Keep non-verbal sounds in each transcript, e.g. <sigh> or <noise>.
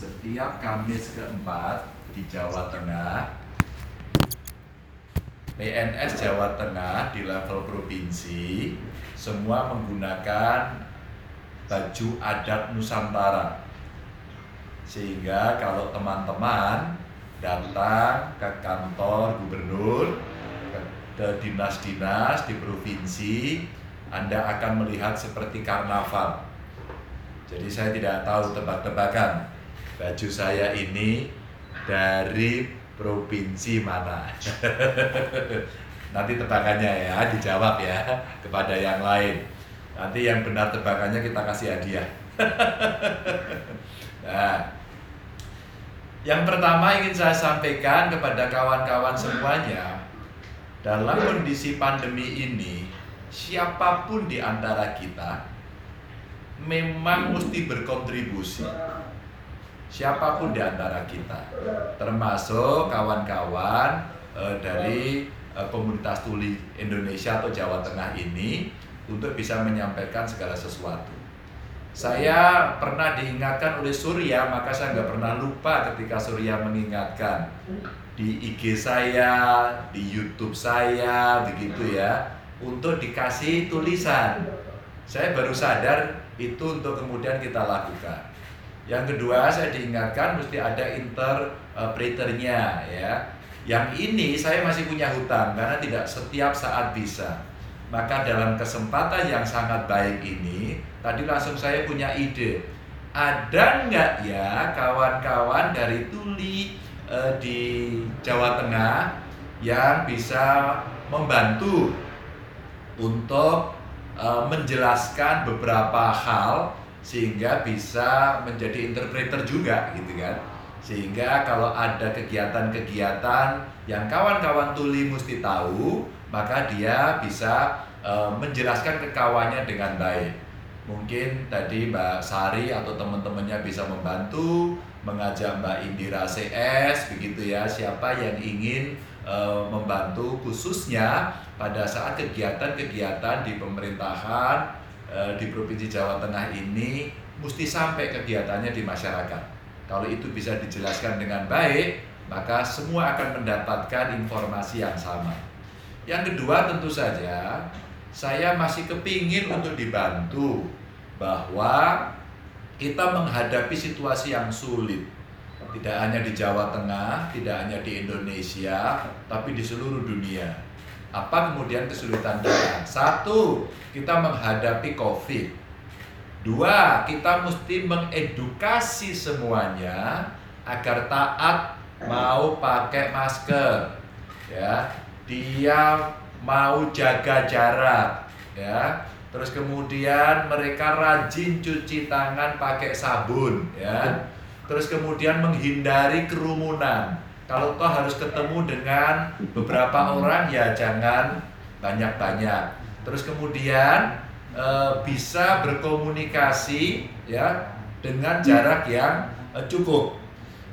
setiap Kamis keempat di Jawa Tengah PNS Jawa Tengah di level provinsi semua menggunakan baju adat Nusantara. Sehingga kalau teman-teman datang ke kantor gubernur ke dinas-dinas di provinsi Anda akan melihat seperti karnaval. Jadi saya tidak tahu tebak-tebakan baju saya ini dari provinsi mana. <laughs> Nanti tebakannya ya dijawab ya kepada yang lain. Nanti yang benar tebakannya kita kasih hadiah. <laughs> nah, yang pertama ingin saya sampaikan kepada kawan-kawan semuanya, dalam kondisi pandemi ini, siapa pun di antara kita memang mesti berkontribusi siapa pun di antara kita, termasuk kawan-kawan uh, dari uh, komunitas tuli Indonesia atau Jawa Tengah ini untuk bisa menyampaikan segala sesuatu. Saya pernah diingatkan oleh Surya, maka saya nggak pernah lupa ketika Surya mengingatkan di IG saya, di YouTube saya, begitu ya, untuk dikasih tulisan. Saya baru sadar itu untuk kemudian kita lakukan. Yang kedua saya diingatkan mesti ada interpreternya ya. Yang ini saya masih punya hutang karena tidak setiap saat bisa. Maka dalam kesempatan yang sangat baik ini, tadi langsung saya punya ide. Ada nggak ya kawan-kawan dari Tuli eh, di Jawa Tengah yang bisa membantu untuk eh, menjelaskan beberapa hal sehingga bisa menjadi interpreter juga gitu kan? Sehingga kalau ada kegiatan-kegiatan yang kawan-kawan tuli mesti tahu maka dia bisa e, menjelaskan ke kawannya dengan baik. Mungkin tadi Mbak Sari atau teman-temannya bisa membantu mengajak Mbak Indira CS begitu ya. Siapa yang ingin e, membantu khususnya pada saat kegiatan-kegiatan di pemerintahan di Provinsi Jawa Tengah ini mesti sampai kegiatannya di masyarakat. Kalau itu bisa dijelaskan dengan baik, maka semua akan mendapatkan informasi yang sama. Yang kedua tentu saja, saya masih kepingin untuk dibantu bahwa kita menghadapi situasi yang sulit. Tidak hanya di Jawa Tengah, tidak hanya di Indonesia, tapi di seluruh dunia apa kemudian kesulitan kita? Satu, kita menghadapi COVID. Dua, kita mesti mengedukasi semuanya agar taat mau pakai masker. Ya, dia mau jaga jarak, ya. Terus kemudian mereka rajin cuci tangan pakai sabun, ya. Terus kemudian menghindari kerumunan kalau toh harus ketemu dengan beberapa orang ya jangan banyak-banyak. Terus kemudian e, bisa berkomunikasi ya dengan jarak yang e, cukup.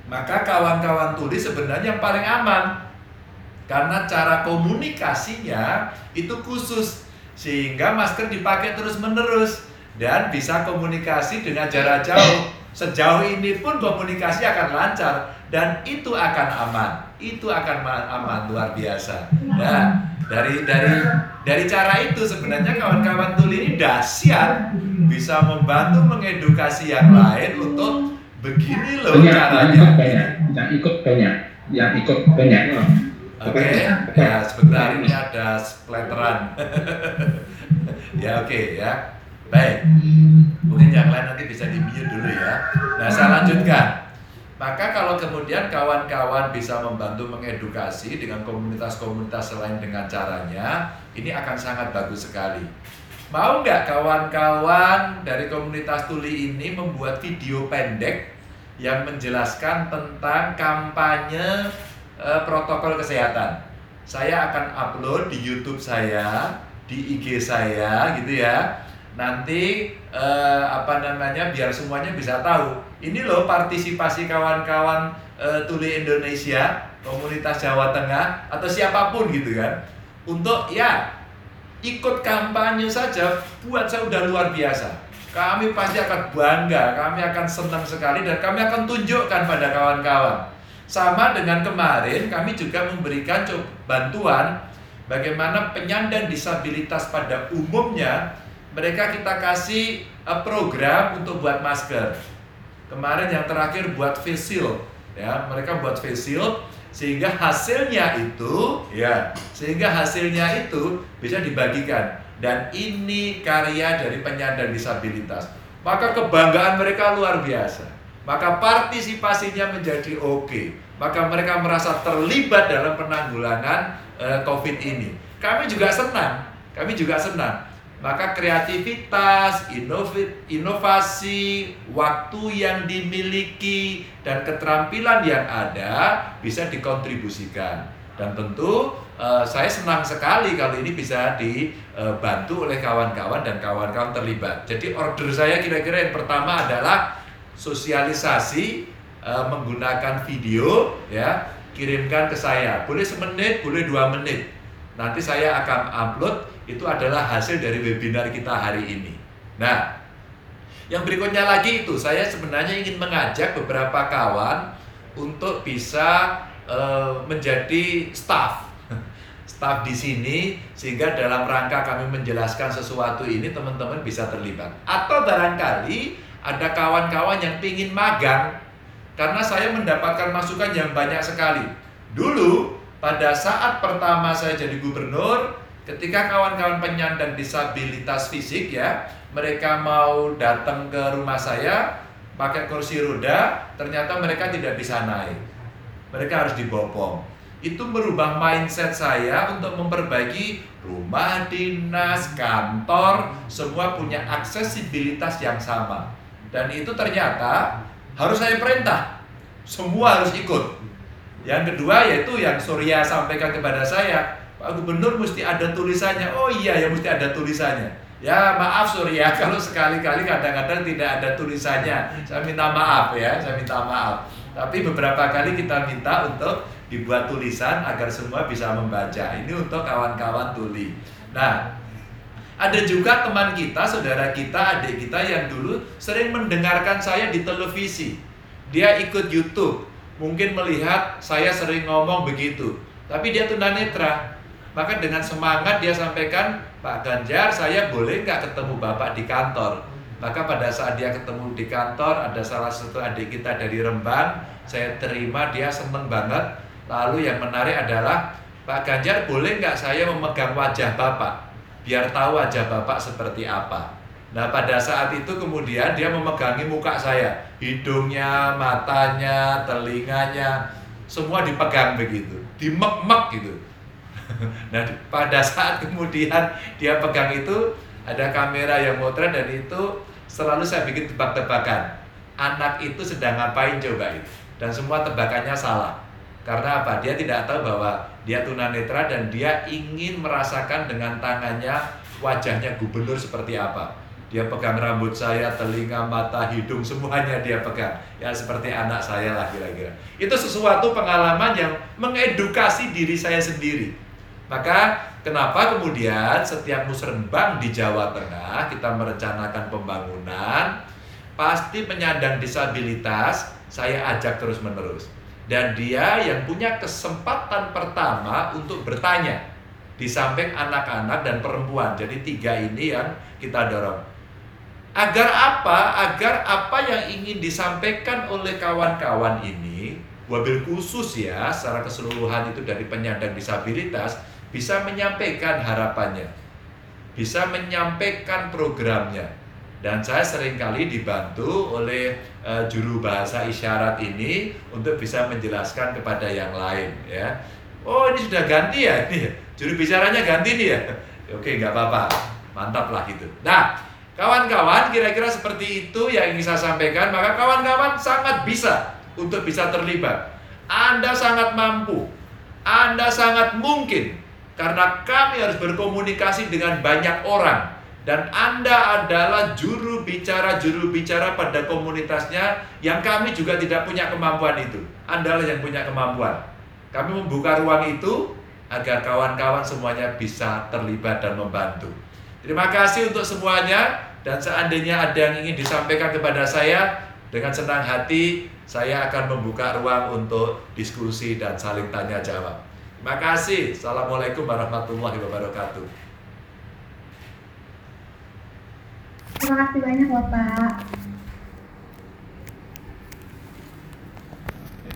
Maka kawan-kawan tulis sebenarnya yang paling aman karena cara komunikasinya itu khusus sehingga masker dipakai terus-menerus dan bisa komunikasi dengan jarak jauh. Sejauh ini pun komunikasi akan lancar dan itu akan aman. Itu akan aman luar biasa. Nah dari dari dari cara itu sebenarnya kawan-kawan tuli ini dahsyat bisa membantu mengedukasi yang lain untuk begini loh banyak, caranya. yang ikut banyak yang ikut banyak yang ikut banyak. Oke okay. ya sebentar ini ada splatteran <laughs> ya oke okay, ya baik mungkin yang lain nanti bisa di dulu ya nah saya lanjutkan maka kalau kemudian kawan-kawan bisa membantu mengedukasi dengan komunitas-komunitas selain dengan caranya, ini akan sangat bagus sekali. Mau nggak kawan-kawan dari komunitas tuli ini membuat video pendek yang menjelaskan tentang kampanye e, protokol kesehatan? Saya akan upload di YouTube saya, di IG saya gitu ya nanti eh, apa namanya biar semuanya bisa tahu ini loh partisipasi kawan-kawan eh, tuli Indonesia komunitas Jawa Tengah atau siapa pun gitu kan untuk ya ikut kampanye saja buat saya udah luar biasa kami pasti akan bangga, kami akan senang sekali dan kami akan tunjukkan pada kawan-kawan. Sama dengan kemarin kami juga memberikan bantuan bagaimana penyandang disabilitas pada umumnya mereka kita kasih eh, program untuk buat masker. Kemarin yang terakhir buat face shield ya, mereka buat face shield sehingga hasilnya itu ya, sehingga hasilnya itu bisa dibagikan dan ini karya dari penyandang disabilitas. Maka kebanggaan mereka luar biasa. Maka partisipasinya menjadi oke. Okay. Maka mereka merasa terlibat dalam penanggulangan uh, COVID ini. Kami juga senang. Kami juga senang. Maka kreativitas, inovasi, waktu yang dimiliki, dan keterampilan yang ada bisa dikontribusikan. Dan tentu uh, saya senang sekali kalau ini bisa dibantu oleh kawan-kawan dan kawan-kawan terlibat. Jadi order saya kira-kira yang pertama adalah sosialisasi uh, menggunakan video ya kirimkan ke saya. Boleh semenit, boleh dua menit. Nanti saya akan upload itu adalah hasil dari webinar kita hari ini. Nah, yang berikutnya lagi itu saya sebenarnya ingin mengajak beberapa kawan untuk bisa Eh, menjadi staff. <laughs> Staff di sini sehingga dalam rangka kami menjelaskan sesuatu ini teman-teman bisa terlibat. Atau barangkali ada kawan-kawan yang ingin magang karena saya mendapatkan masukan yang banyak sekali. Dulu pada saat pertama saya jadi gubernur ketika kawan-kawan penyandang disabilitas fisik ya mereka mau datang ke rumah saya pakai kursi roda ternyata mereka tidak bisa naik mereka harus dibopong. Itu merubah mindset saya untuk memperbaiki rumah dinas, kantor, semua punya aksesibilitas yang sama. Dan itu ternyata harus saya perintah. Semua harus ikut. Yang kedua yaitu yang Surya sampaikan kepada saya, Pak Gubernur mesti ada tulisannya. Oh iya ya mesti ada tulisannya. Ya maaf Surya <laughs> kalau sekali-kali kadang-kadang tidak ada tulisannya. Saya minta maaf ya, saya minta maaf. Tapi beberapa kali kita minta untuk dibuat tulisan agar semua bisa membaca. Ini untuk kawan-kawan tuli. Nah, ada juga teman kita, saudara kita, adik kita yang dulu sering mendengarkan saya di televisi. Dia ikut YouTube, mungkin melihat saya sering ngomong begitu. Tapi dia tunanetra. Maka dengan semangat dia sampaikan, Pak Ganjar, saya boleh nggak ketemu Bapak di kantor? Maka pada saat dia ketemu di kantor ada salah satu adik kita dari Rembang, saya terima dia seneng banget. Lalu yang menarik adalah Pak Ganjar boleh nggak saya memegang wajah Bapak biar tahu wajah Bapak seperti apa. Nah pada saat itu kemudian dia memegangi muka saya, hidungnya, matanya, telinganya, semua dipegang begitu, dimek-mek gitu. <laughs> nah pada saat kemudian dia pegang itu ada kamera yang motret dan itu selalu saya bikin tebak-tebakan. Anak itu sedang ngapain coba itu. Dan semua tebakannya salah. Karena apa? Dia tidak tahu bahwa dia tunanetra dan dia ingin merasakan dengan tangannya wajahnya gubernur seperti apa. Dia pegang rambut saya, telinga, mata, hidung, semuanya dia pegang. Ya seperti anak saya lah kira-kira. Itu sesuatu pengalaman yang mengedukasi diri saya sendiri. Maka Kenapa kemudian setiap musrenbang di Jawa Tengah kita merencanakan pembangunan, pasti penyandang disabilitas saya ajak terus-menerus. Dan dia yang punya kesempatan pertama untuk bertanya di samping anak-anak dan perempuan. Jadi tiga ini yang kita dorong. Agar apa? Agar apa yang ingin disampaikan oleh kawan-kawan ini, wabil khusus ya, secara keseluruhan itu dari penyandang disabilitas, bisa menyampaikan harapannya, bisa menyampaikan programnya. Dan saya sering kali dibantu oleh uh, juru bahasa isyarat ini untuk bisa menjelaskan kepada yang lain ya. Oh ini sudah ganti ya ini juru bicaranya ganti nih ya. Oke nggak apa-apa, mantap lah gitu. Nah kawan-kawan kira-kira seperti itu yang ingin saya sampaikan. Maka kawan-kawan sangat bisa untuk bisa terlibat. Anda sangat mampu, Anda sangat mungkin karena kami harus berkomunikasi dengan banyak orang dan Anda adalah juru bicara-juru bicara pada komunitasnya yang kami juga tidak punya kemampuan itu. Anda lah yang punya kemampuan. Kami membuka ruang itu agar kawan-kawan semuanya bisa terlibat dan membantu. Terima kasih untuk semuanya. dan seandainya ada yang ingin disampaikan kepada saya, dengan senang hati saya akan membuka ruang untuk diskusi dan saling tanya jawab. Terima kasih. Assalamualaikum warahmatullahi wabarakatuh. Terima kasih banyak Bapak.